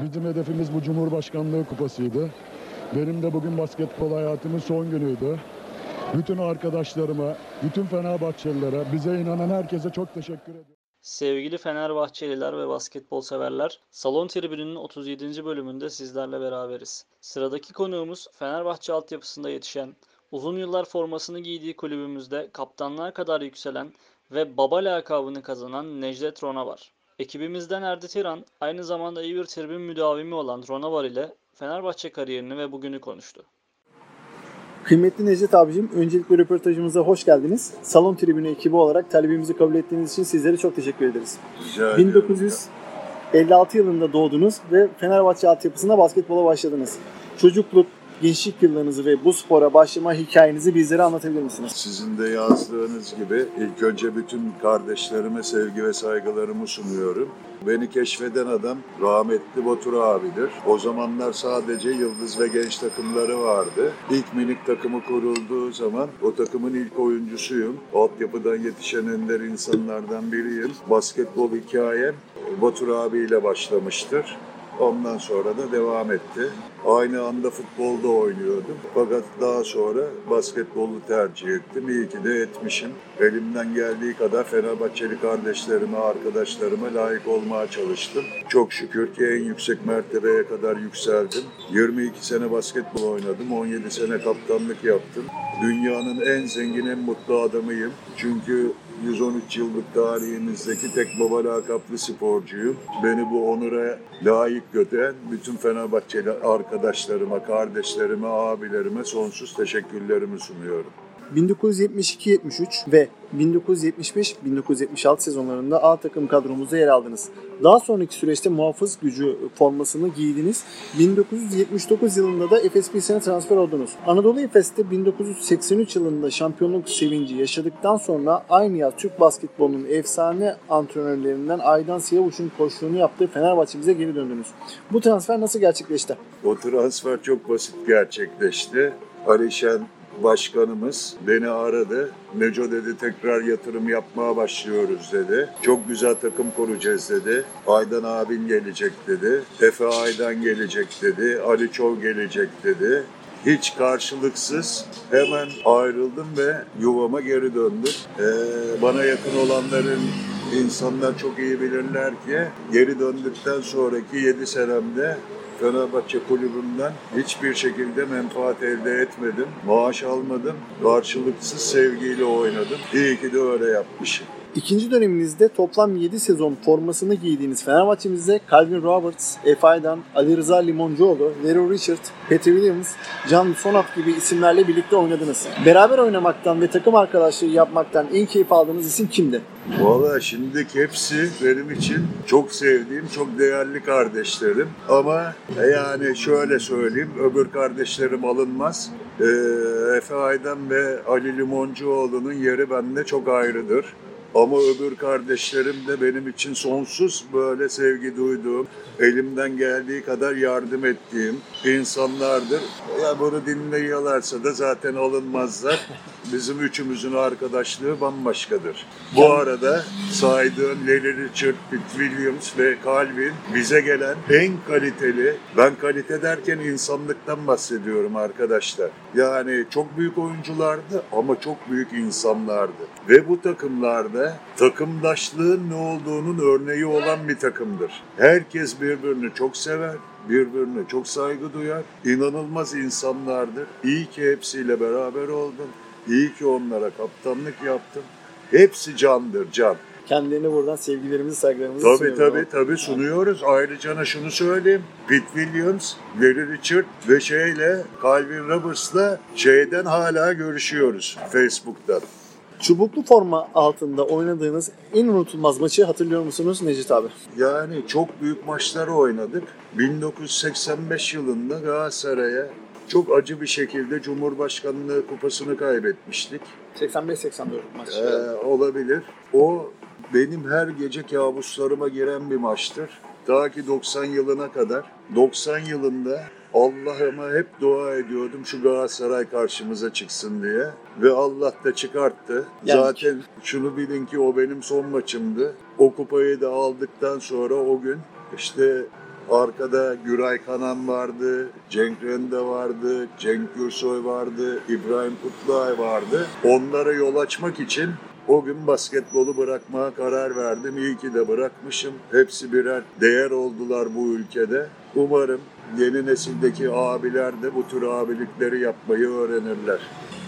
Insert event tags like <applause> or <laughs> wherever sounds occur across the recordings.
Bizim hedefimiz bu Cumhurbaşkanlığı kupasıydı. Benim de bugün basketbol hayatımın son günüydü. Bütün arkadaşlarıma, bütün Fenerbahçelilere, bize inanan herkese çok teşekkür ediyorum. Sevgili Fenerbahçeliler ve basketbol severler, Salon Tribünü'nün 37. bölümünde sizlerle beraberiz. Sıradaki konuğumuz Fenerbahçe altyapısında yetişen, uzun yıllar formasını giydiği kulübümüzde kaptanlığa kadar yükselen ve baba lakabını kazanan Necdet Ronavar. Ekibimizden Erdi Tiran, aynı zamanda iyi bir tribün müdavimi olan Ronavar ile Fenerbahçe kariyerini ve bugünü konuştu. Kıymetli Necdet abicim, öncelikle röportajımıza hoş geldiniz. Salon Tribünü ekibi olarak talebimizi kabul ettiğiniz için sizlere çok teşekkür ederiz. Rica ediyorum. 1956 yılında doğdunuz ve Fenerbahçe altyapısında basketbola başladınız. Çocukluk, gençlik yıllarınızı ve bu spora başlama hikayenizi bizlere anlatabilir misiniz? Sizin de yazdığınız gibi ilk önce bütün kardeşlerime sevgi ve saygılarımı sunuyorum. Beni keşfeden adam rahmetli Batur abidir. O zamanlar sadece Yıldız ve Genç takımları vardı. İlk minik takımı kurulduğu zaman o takımın ilk oyuncusuyum. Altyapıdan yetişen ender insanlardan biriyim. Basketbol hikayem Batur abiyle başlamıştır. Ondan sonra da devam etti. Aynı anda futbolda oynuyordum. Fakat daha sonra basketbolu tercih ettim. İyi ki de etmişim. Elimden geldiği kadar Fenerbahçeli kardeşlerime, arkadaşlarıma layık olmaya çalıştım. Çok şükür ki en yüksek mertebeye kadar yükseldim. 22 sene basketbol oynadım. 17 sene kaptanlık yaptım. Dünyanın en zengin, en mutlu adamıyım. Çünkü 113 yıllık tarihimizdeki tek baba lakaplı sporcuyum. Beni bu onura layık gören bütün Fenerbahçeli arkadaşlarıma, kardeşlerime, abilerime sonsuz teşekkürlerimi sunuyorum. 1972-73 ve 1975-1976 sezonlarında A takım kadromuzda yer aldınız. Daha sonraki süreçte muhafız gücü formasını giydiniz. 1979 yılında da Efes Pilsen'e transfer oldunuz. Anadolu Efes'te 1983 yılında şampiyonluk sevinci yaşadıktan sonra aynı yaz Türk basketbolunun efsane antrenörlerinden Aydan Siyavuş'un koçluğunu yaptığı Fenerbahçe'mize geri döndünüz. Bu transfer nasıl gerçekleşti? O transfer çok basit gerçekleşti. Alişen başkanımız beni aradı. Neco dedi tekrar yatırım yapmaya başlıyoruz dedi. Çok güzel takım kuracağız dedi. Aydan abin gelecek dedi. Efe Aydan gelecek dedi. Ali Çol gelecek dedi. Hiç karşılıksız hemen ayrıldım ve yuvama geri döndüm. Ee, bana yakın olanların insanlar çok iyi bilirler ki geri döndükten sonraki 7 senemde Fenerbahçe kulübümden hiçbir şekilde menfaat elde etmedim. Maaş almadım. Karşılıksız sevgiyle oynadım. İyi ki de öyle yapmışım. İkinci döneminizde toplam 7 sezon formasını giydiğiniz Fenerbahçe'mizde Calvin Roberts, Efe Aydan, Ali Rıza Limoncuoğlu, Leroy Richard, Peter Williams, Can Sonat gibi isimlerle birlikte oynadınız. Beraber oynamaktan ve takım arkadaşlığı yapmaktan en keyif aldığınız isim kimdi? Valla şimdiki hepsi benim için çok sevdiğim, çok değerli kardeşlerim. Ama yani şöyle söyleyeyim, öbür kardeşlerim alınmaz. Ee, Efe Aydan ve Ali Limoncuoğlu'nun yeri bende çok ayrıdır. Ama öbür kardeşlerim de benim için sonsuz böyle sevgi duyduğum, elimden geldiği kadar yardım ettiğim insanlardır. Ya bunu dinliyorlarsa da zaten alınmazlar. Bizim üçümüzün arkadaşlığı bambaşkadır. Bu arada saydığım Larry Richard, Pete Williams ve Calvin bize gelen en kaliteli, ben kalite derken insanlıktan bahsediyorum arkadaşlar. Yani çok büyük oyunculardı ama çok büyük insanlardı. Ve bu takımlarda takımdaşlığın ne olduğunun örneği olan bir takımdır. Herkes birbirini çok sever, birbirine çok saygı duyar. İnanılmaz insanlardır. İyi ki hepsiyle beraber oldum. İyi ki onlara kaptanlık yaptım. Hepsi candır, can. Kendilerine buradan sevgilerimizi, saygılarımızı Tabii sunuyoruz. tabii tabii sunuyoruz. Ayrıca şunu söyleyeyim. Pete Williams, Larry Richard ve şeyle Calvin Roberts'la şeyden hala görüşüyoruz Facebook'tan. Çubuklu forma altında oynadığınız en unutulmaz maçı hatırlıyor musunuz Necit abi? Yani çok büyük maçları oynadık. 1985 yılında Galatasaray'a çok acı bir şekilde Cumhurbaşkanlığı kupasını kaybetmiştik. 85-84 maç. Ee, olabilir. O benim her gece kabuslarıma giren bir maçtır. Ta ki 90 yılına kadar. 90 yılında Allah'ıma hep dua ediyordum şu Galatasaray karşımıza çıksın diye. Ve Allah da çıkarttı. Yani- Zaten şunu bilin ki o benim son maçımdı. O kupayı da aldıktan sonra o gün işte Arkada Güray Kanan vardı, Cenk Rende vardı, Cenk Gürsoy vardı, İbrahim Kutluay vardı. Onlara yol açmak için o gün basketbolu bırakmaya karar verdim. İyi ki de bırakmışım. Hepsi birer değer oldular bu ülkede. Umarım yeni nesildeki abiler de bu tür abilikleri yapmayı öğrenirler.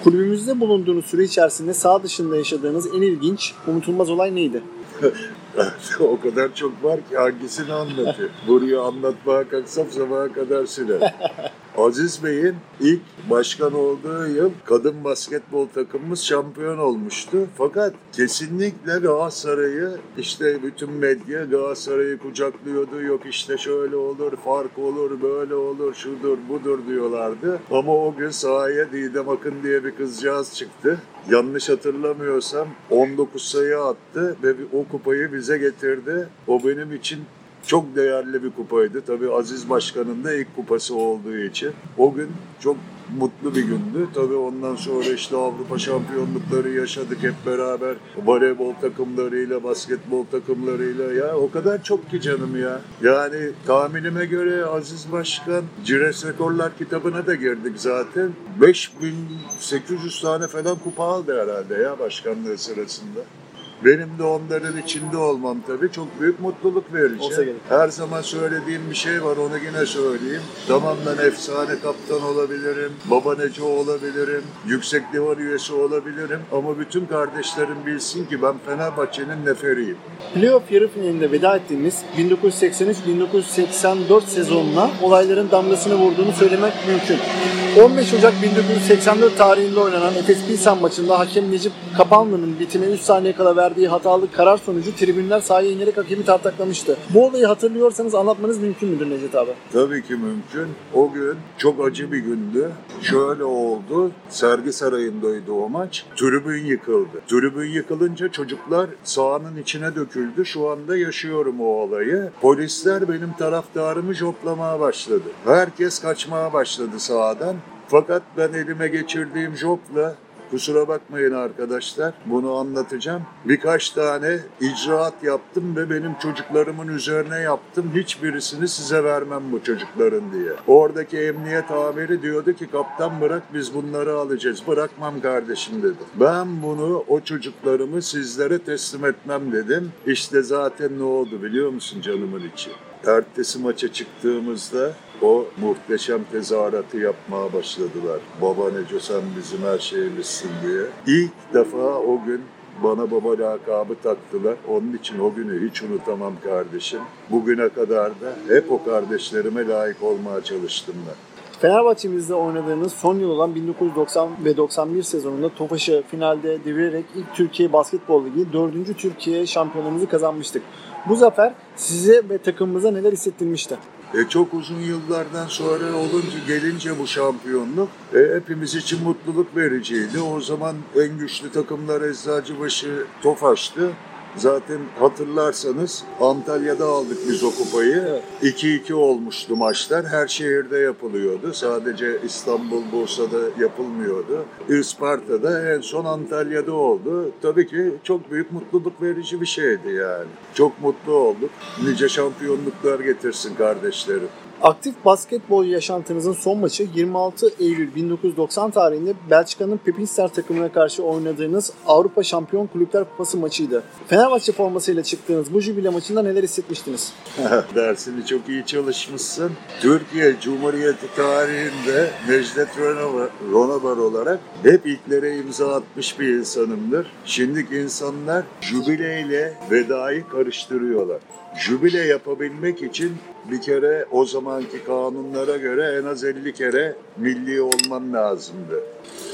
Kulübümüzde bulunduğunuz süre içerisinde sağ dışında yaşadığınız en ilginç, unutulmaz olay neydi? <laughs> o kadar çok var ki hangisini anlatayım? Buraya anlatmaya kalksam sabaha kadar sürer. <laughs> Aziz Bey'in ilk başkan olduğu yıl kadın basketbol takımımız şampiyon olmuştu. Fakat kesinlikle Galatasaray'ı işte bütün medya Galatasaray'ı kucaklıyordu. Yok işte şöyle olur, fark olur, böyle olur, şudur, budur diyorlardı. Ama o gün sahaya Didem Akın diye bir kızcağız çıktı. Yanlış hatırlamıyorsam 19 sayı attı ve o kupayı bize getirdi. O benim için çok değerli bir kupaydı. Tabii Aziz Başkan'ın da ilk kupası olduğu için. O gün çok mutlu bir gündü. Tabii ondan sonra işte Avrupa şampiyonlukları yaşadık hep beraber. Voleybol takımlarıyla, basketbol takımlarıyla. Ya o kadar çok ki canım ya. Yani tahminime göre Aziz Başkan Cires Rekorlar kitabına da girdik zaten. 5800 tane falan kupa aldı herhalde ya başkanlığı sırasında. Benim de onların içinde olmam tabii çok büyük mutluluk verici. Her zaman söylediğim bir şey var onu yine söyleyeyim. Tamam ben efsane kaptan olabilirim, baba neco olabilirim, yüksek divan üyesi olabilirim. Ama bütün kardeşlerim bilsin ki ben Fenerbahçe'nin neferiyim. Playoff yarı finalinde veda ettiğimiz 1983-1984 sezonuna olayların damgasını vurduğunu söylemek mümkün. 15 Ocak 1984 tarihinde oynanan Efes Pilsen maçında hakem Necip Kapanlı'nın bitime 3 saniye kala verdiği hatalı karar sonucu tribünler sahaya inerek hakemi tartaklamıştı. Bu olayı hatırlıyorsanız anlatmanız mümkün müdür Necdet abi? Tabii ki mümkün. O gün çok acı bir gündü. Şöyle oldu. Sergi Sarayı'ndaydı o maç. Tribün yıkıldı. Tribün yıkılınca çocuklar sahanın içine döküldü. Şu anda yaşıyorum o olayı. Polisler benim taraftarımı joplamaya başladı. Herkes kaçmaya başladı sahadan. Fakat ben elime geçirdiğim jopla Kusura bakmayın arkadaşlar, bunu anlatacağım. Birkaç tane icraat yaptım ve benim çocuklarımın üzerine yaptım. Hiçbirisini size vermem bu çocukların diye. Oradaki emniyet amiri diyordu ki kaptan bırak biz bunları alacağız. Bırakmam kardeşim dedi. Ben bunu o çocuklarımı sizlere teslim etmem dedim. İşte zaten ne oldu biliyor musun canımın içi? Ertesi maça çıktığımızda o muhteşem tezahüratı yapmaya başladılar. Baba Neco sen bizim her şeyimizsin diye. İlk defa o gün bana baba lakabı taktılar. Onun için o günü hiç unutamam kardeşim. Bugüne kadar da hep o kardeşlerime layık olmaya çalıştım ben. Fenerbahçe'mizde oynadığınız son yıl olan 1990 ve 91 sezonunda Tofaş'ı finalde devirerek ilk Türkiye Basketbol Ligi 4. Türkiye şampiyonluğumuzu kazanmıştık. Bu zafer size ve takımımıza neler hissettirmişti? E, çok uzun yıllardan sonra olunca gelince bu şampiyonluk e, hepimiz için mutluluk vericiydi. O zaman en güçlü takımlar Eczacıbaşı, Tofaş'tı. Zaten hatırlarsanız Antalya'da aldık biz o kupayı. 2-2 olmuştu maçlar. Her şehirde yapılıyordu. Sadece İstanbul, Bursa'da yapılmıyordu. Isparta'da en son Antalya'da oldu. Tabii ki çok büyük mutluluk verici bir şeydi yani. Çok mutlu olduk. Nice şampiyonluklar getirsin kardeşlerim. Aktif basketbol yaşantınızın son maçı 26 Eylül 1990 tarihinde Belçika'nın Pepinster takımına karşı oynadığınız Avrupa Şampiyon Kulüpler Kupası maçıydı. Fenerbahçe formasıyla çıktığınız bu jübile maçında neler hissetmiştiniz? <laughs> Dersini çok iyi çalışmışsın. Türkiye Cumhuriyeti tarihinde Necdet Ronabar, olarak hep ilklere imza atmış bir insanımdır. Şimdiki insanlar jübileyle vedayı karıştırıyorlar. Jübile yapabilmek için bir kere o zamanki kanunlara göre en az 50 kere milli olman lazımdı.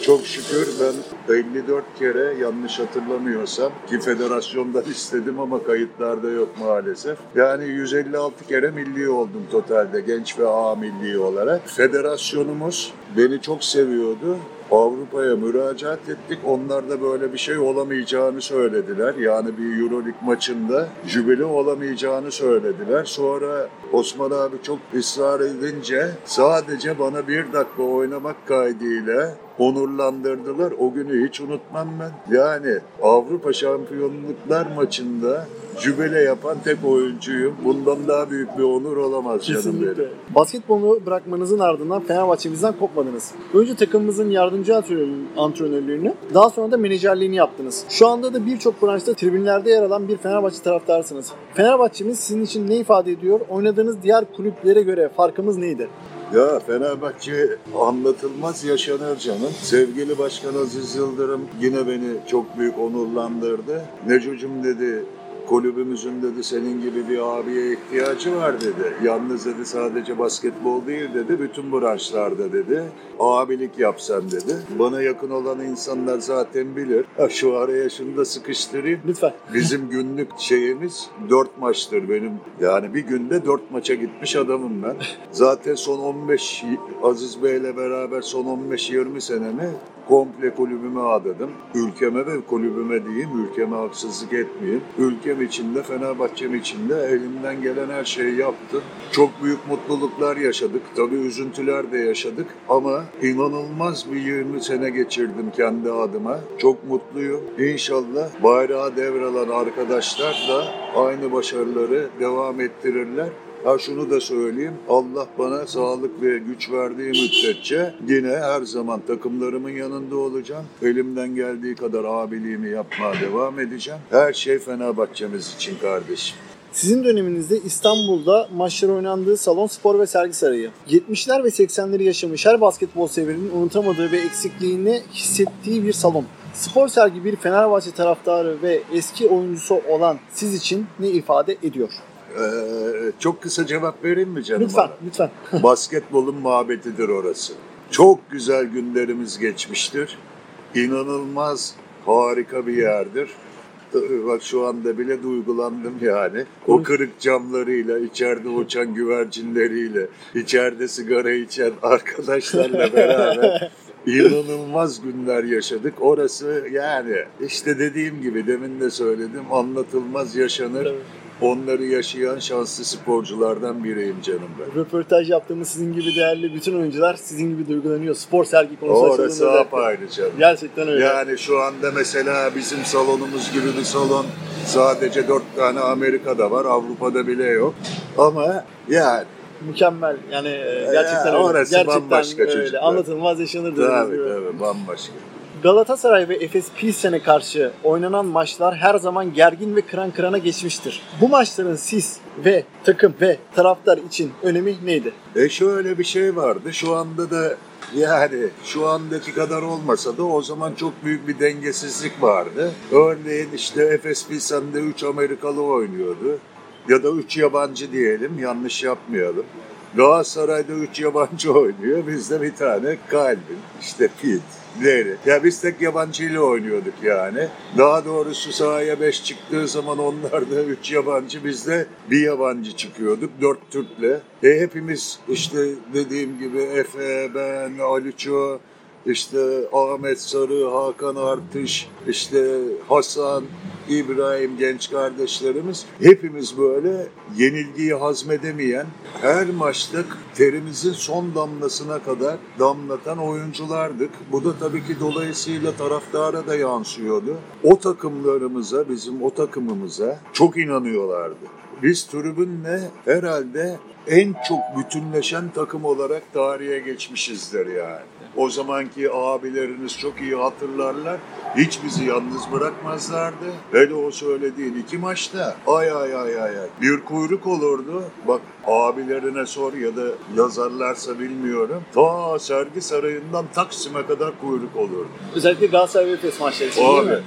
Çok şükür ben 54 kere yanlış hatırlamıyorsam ki federasyondan <laughs> istedim ama kayıtlarda yok maalesef. Yani 156 kere milli oldum totalde genç ve A milli olarak. Federasyonumuz beni çok seviyordu. Avrupa'ya müracaat ettik. Onlar da böyle bir şey olamayacağını söylediler. Yani bir Euroleague maçında jübile olamayacağını söylediler. Sonra Osman abi çok ısrar edince sadece bana bir dakika oynamak kaydıyla onurlandırdılar. O günü hiç unutmam ben. Yani Avrupa Şampiyonluklar maçında jübile yapan tek oyuncuyum. Bundan daha büyük bir onur olamaz canım Kesinlikle. benim. Basketbolu bırakmanızın ardından Fenerbahçe'mizden kopmadınız. Önce takımımızın yardımcı antrenör- antrenörlüğünü, daha sonra da menajerliğini yaptınız. Şu anda da birçok branşta tribünlerde yer alan bir Fenerbahçe taraftarısınız. Fenerbahçe'miz sizin için ne ifade ediyor? Oynadığınız diğer kulüplere göre farkımız neydi? Ya Fenerbahçe anlatılmaz yaşanır canım. Sevgili Başkan Aziz Yıldırım yine beni çok büyük onurlandırdı. Neco'cum dedi kulübümüzün dedi senin gibi bir abiye ihtiyacı var dedi. Yalnız dedi sadece basketbol değil dedi bütün branşlarda dedi. Abilik yapsan dedi. Bana yakın olan insanlar zaten bilir. Ha, şu araya şunu da sıkıştırayım. Lütfen. <laughs> Bizim günlük şeyimiz dört maçtır benim. Yani bir günde dört maça gitmiş adamım ben. Zaten son 15 Aziz Bey'le beraber son 15-20 senemi komple kulübüme adadım. Ülkeme ve kulübüme diyeyim, ülkeme haksızlık etmeyeyim. Ülkem içinde, Fenerbahçe'm içinde elimden gelen her şeyi yaptım. Çok büyük mutluluklar yaşadık. Tabii üzüntüler de yaşadık ama inanılmaz bir 20 sene geçirdim kendi adıma. Çok mutluyum. İnşallah bayrağı devralan arkadaşlar da aynı başarıları devam ettirirler. Ha şunu da söyleyeyim. Allah bana sağlık ve güç verdiği müddetçe yine her zaman takımlarımın yanında olacağım. Elimden geldiği kadar abiliğimi yapmaya devam edeceğim. Her şey Fenerbahçemiz için kardeşim. Sizin döneminizde İstanbul'da maçlar oynandığı salon spor ve sergi sarayı. 70'ler ve 80'leri yaşamış her basketbol severinin unutamadığı ve eksikliğini hissettiği bir salon. Spor sergi bir Fenerbahçe taraftarı ve eski oyuncusu olan siz için ne ifade ediyor? Ee, çok kısa cevap vereyim mi canım? Lütfen, bana? lütfen. <laughs> Basketbolun mabedidir orası. Çok güzel günlerimiz geçmiştir. İnanılmaz harika bir yerdir. Bak şu anda bile duygulandım yani. O kırık camlarıyla, içeride uçan <laughs> güvercinleriyle, içeride sigara içen arkadaşlarla beraber <laughs> inanılmaz günler yaşadık. Orası yani işte dediğim gibi demin de söyledim anlatılmaz yaşanır. Tabii. Onları yaşayan şanslı sporculardan biriyim canım ben. Röportaj yaptığımız sizin gibi değerli bütün oyuncular sizin gibi duygulanıyor. Spor sergi konusu Orası apayrı canım. Gerçekten öyle. Yani şu anda mesela bizim salonumuz gibi bir salon sadece dört tane Amerika'da var, Avrupa'da bile yok. Ama yani Mükemmel. Yani e, gerçekten Ya, öyle. orası gerçekten bambaşka öyle. çocuklar. Anlatılmaz yaşanır tabii tabii bambaşka. Galatasaray ve Efes Pilsen'e karşı oynanan maçlar her zaman gergin ve kıran kırana geçmiştir. Bu maçların siz ve takım ve taraftar için önemi neydi? E şöyle bir şey vardı. Şu anda da yani şu andaki kadar olmasa da o zaman çok büyük bir dengesizlik vardı. Örneğin işte Efes Pilsen'de 3 Amerikalı oynuyordu. Ya da 3 yabancı diyelim yanlış yapmayalım. Galatasaray'da 3 yabancı oynuyor. Bizde bir tane Kalbin, işte Pete, Leri. Ya biz tek yabancıyla oynuyorduk yani. Daha doğrusu sahaya 5 çıktığı zaman onlarda 3 yabancı, bizde bir yabancı çıkıyorduk. 4 Türk'le. E hepimiz işte dediğim gibi Efe, ben, Aliço, işte Ahmet Sarı, Hakan Artış, işte Hasan, İbrahim genç kardeşlerimiz hepimiz böyle yenilgiyi hazmedemeyen her maçta terimizin son damlasına kadar damlatan oyunculardık. Bu da tabii ki dolayısıyla taraftara da yansıyordu. O takımlarımıza, bizim o takımımıza çok inanıyorlardı. Biz tribünle herhalde en çok bütünleşen takım olarak tarihe geçmişizdir yani. O zamanki abileriniz çok iyi hatırlarlar. Hiç bizi yalnız bırakmazlardı. Hele o söylediğin iki maçta ay ay ay ay ay. Bir kuyruk olurdu. Bak abilerine sor ya da yazarlarsa bilmiyorum. Ta sergi sarayından Taksim'e kadar kuyruk olurdu. Özellikle Galatasaray ve maçları için değil mi?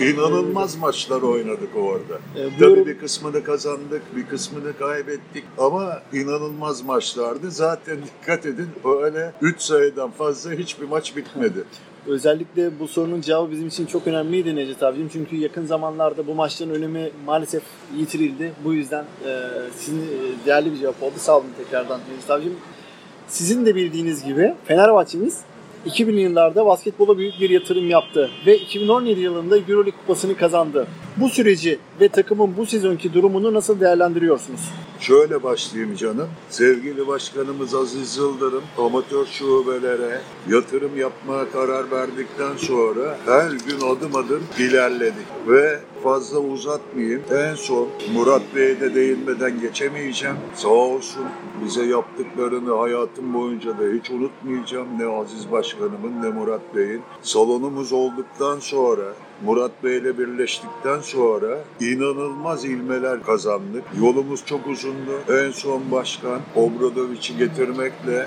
İnanılmaz maçlar oynadık orada. Bu Tabii yorum- bir kısmını kazandık, bir kısmını kaybettik ama inanılmaz maçlardı. Zaten dikkat edin öyle 3 sayıdan fazla hiçbir maç bitmedi. <laughs> Özellikle bu sorunun cevabı bizim için çok önemliydi Necdet abicim. Çünkü yakın zamanlarda bu maçların önemi maalesef yitirildi. Bu yüzden e, sizin e, değerli bir cevap oldu. Sağ olun tekrardan Necdet abicim. Sizin de bildiğiniz gibi Fenerbahçe'miz 2000'li yıllarda basketbola büyük bir yatırım yaptı ve 2017 yılında Euroleague kupasını kazandı. Bu süreci ve takımın bu sezonki durumunu nasıl değerlendiriyorsunuz? Şöyle başlayayım canım. Sevgili başkanımız Aziz Yıldırım amatör şubelere yatırım yapmaya karar verdikten sonra her gün adım adım ilerledik ve fazla uzatmayayım. En son Murat Bey'e de değinmeden geçemeyeceğim. Sağ olsun bize yaptıklarını hayatım boyunca da hiç unutmayacağım. Ne Aziz Başkanımın ne Murat Bey'in. Salonumuz olduktan sonra Murat Bey'le birleştikten sonra inanılmaz ilmeler kazandık. Yolumuz çok uzundu. En son başkan Obradoviç'i getirmekle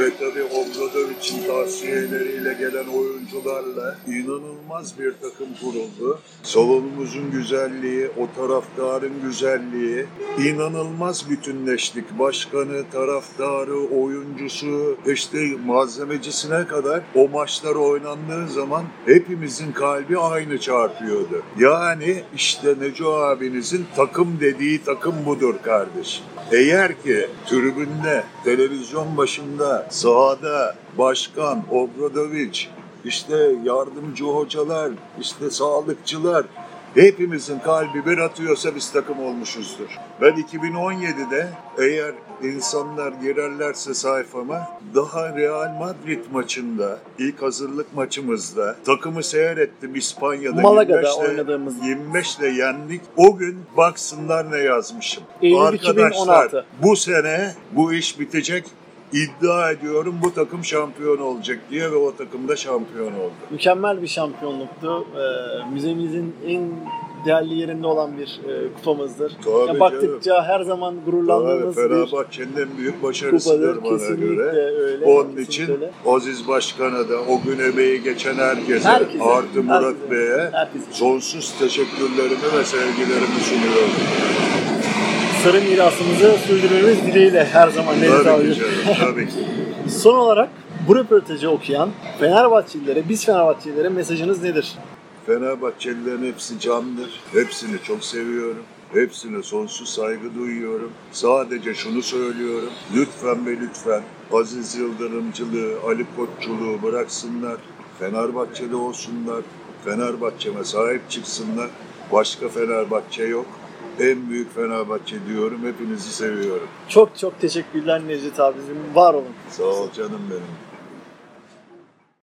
ve tabii Obradoviç'in tavsiyeleriyle gelen oyuncularla inanılmaz bir takım kuruldu. Salonumuzun güzelliği, o taraftarın güzelliği, inanılmaz bütünleştik. Başkanı, taraftarı, oyuncusu, işte malzemecisine kadar o maçlar oynandığı zaman hepimizin kalbi aynı çarpıyordu. Yani işte Neco abinizin takım dediği takım budur kardeşim. Eğer ki tribünde, televizyon başında, sahada, başkan, Obradoviç, işte yardımcı hocalar, işte sağlıkçılar, hepimizin kalbi bir atıyorsa biz takım olmuşuzdur. Ben 2017'de eğer insanlar girerlerse sayfama daha Real Madrid maçında ilk hazırlık maçımızda takımı seyrettim İspanya'da Malaga'da 25'le oynadığımız. 25'le yendik. O gün baksınlar ne yazmışım. Eylül Arkadaşlar 2016. bu sene bu iş bitecek. İddia ediyorum bu takım şampiyon olacak diye ve o takım da şampiyon oldu. Mükemmel bir şampiyonluktu. Ee, müzemizin en değerli yerinde olan bir e, kupamızdır. Tabii Ya baktıkça her zaman Tabii, gururlandığımız bir Fenerbahçe'nin en büyük başarısıdır bana Kesinlikle göre. öyle. Onun için öyle. Aziz Başkan'a da o gün emeği geçen herkese, Herkese, artı Murat herkese, Bey'e herkese. sonsuz teşekkürlerimi ve sevgilerimi sunuyorum. Sarı mirasımızı sürdürmemiz dileğiyle her zaman canım, tabii ki. <laughs> Son olarak bu röportajı okuyan Fenerbahçelilere, biz Fenerbahçelilere mesajınız nedir? Fenerbahçelilerin hepsi candır. Hepsini çok seviyorum. Hepsine sonsuz saygı duyuyorum. Sadece şunu söylüyorum. Lütfen ve lütfen Aziz Yıldırımcılığı, Ali Koççuluğu bıraksınlar. Fenerbahçeli olsunlar. Fenerbahçe'me sahip çıksınlar. Başka Fenerbahçe yok. En büyük Fenerbahçe diyorum. Hepinizi seviyorum. Çok çok teşekkürler Necdet abicim. Var olun. Sağ ol canım benim.